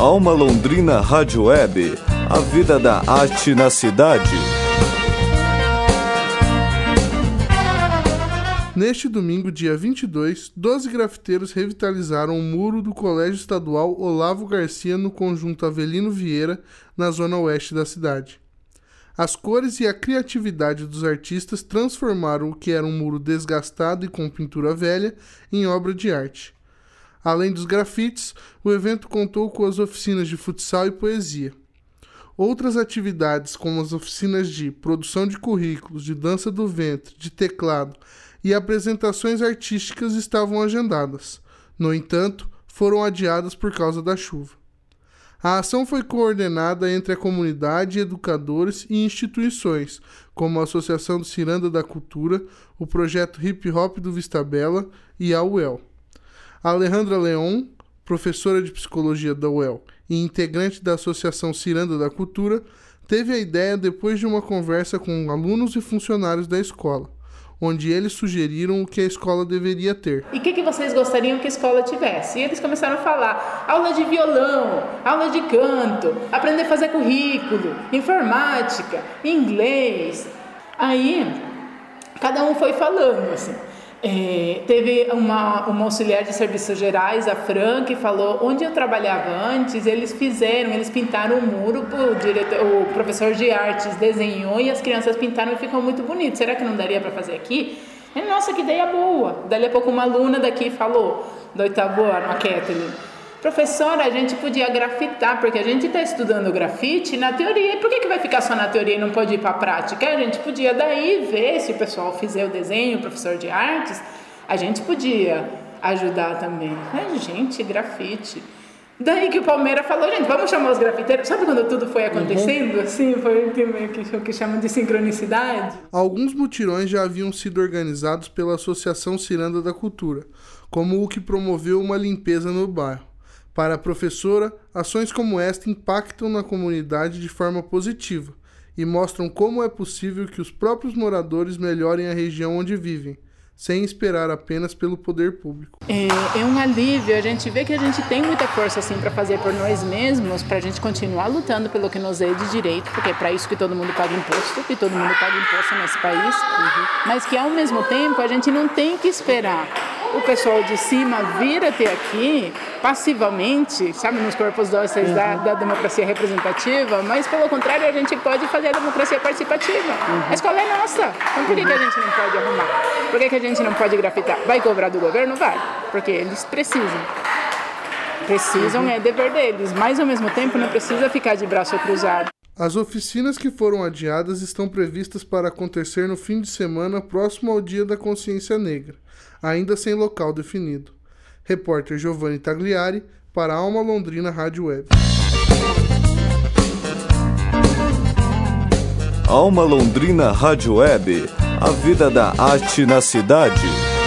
Alma Londrina Rádio Web, a vida da arte na cidade. Neste domingo, dia 22, 12 grafiteiros revitalizaram o muro do Colégio Estadual Olavo Garcia no conjunto Avelino Vieira, na zona oeste da cidade. As cores e a criatividade dos artistas transformaram o que era um muro desgastado e com pintura velha em obra de arte. Além dos grafites, o evento contou com as oficinas de futsal e poesia. Outras atividades, como as oficinas de produção de currículos, de dança do ventre, de teclado e apresentações artísticas, estavam agendadas. No entanto, foram adiadas por causa da chuva. A ação foi coordenada entre a comunidade, educadores e instituições, como a Associação do Ciranda da Cultura, o projeto Hip Hop do Vista Bela e a UEL. A Alejandra Leon, professora de psicologia da UEL e integrante da Associação Ciranda da Cultura, teve a ideia depois de uma conversa com alunos e funcionários da escola, onde eles sugeriram o que a escola deveria ter. E o que, que vocês gostariam que a escola tivesse? E eles começaram a falar: aula de violão, aula de canto, aprender a fazer currículo, informática, inglês. Aí, cada um foi falando assim. É, teve uma, uma auxiliar de serviços gerais, a Fran, que falou onde eu trabalhava antes, eles fizeram, eles pintaram um muro, o, diretor, o professor de artes desenhou e as crianças pintaram e ficou muito bonito. Será que não daria para fazer aqui? E, Nossa, que ideia boa! Dali a pouco uma aluna daqui falou, do oitavo ano, a Kathleen Professora, a gente podia grafitar, porque a gente está estudando grafite na teoria. E por que, que vai ficar só na teoria e não pode ir para a prática? A gente podia daí ver se o pessoal fizer o desenho, o professor de artes, a gente podia ajudar também. Ai, gente, grafite. Daí que o Palmeiras falou, gente, vamos chamar os grafiteiros. Sabe quando tudo foi acontecendo? Uhum. Assim, foi o que chamam de sincronicidade. Alguns mutirões já haviam sido organizados pela Associação Ciranda da Cultura, como o que promoveu uma limpeza no bairro. Para a professora, ações como esta impactam na comunidade de forma positiva e mostram como é possível que os próprios moradores melhorem a região onde vivem, sem esperar apenas pelo poder público. É, é um alívio, a gente vê que a gente tem muita força assim para fazer por nós mesmos, para a gente continuar lutando pelo que nos é de direito, porque é para isso que todo mundo paga imposto, que todo mundo paga imposto nesse país, uhum. mas que ao mesmo tempo a gente não tem que esperar o pessoal de cima vir até aqui passivamente, sabe, nos corpos dóceis uhum. da, da, democracia representativa, mas pelo contrário a gente pode fazer a democracia participativa. Uhum. A escola é nossa, então por que, que a gente não pode arrumar? Por que, que a gente não pode grafitar? Vai cobrar do governo? Vai, porque eles precisam. Precisam, uhum. é dever deles, mas ao mesmo tempo não precisa ficar de braço cruzado. As oficinas que foram adiadas estão previstas para acontecer no fim de semana próximo ao Dia da Consciência Negra ainda sem local definido. Repórter Giovanni Tagliari para Alma Londrina Rádio Web. Alma Londrina Rádio Web, a vida da arte na cidade.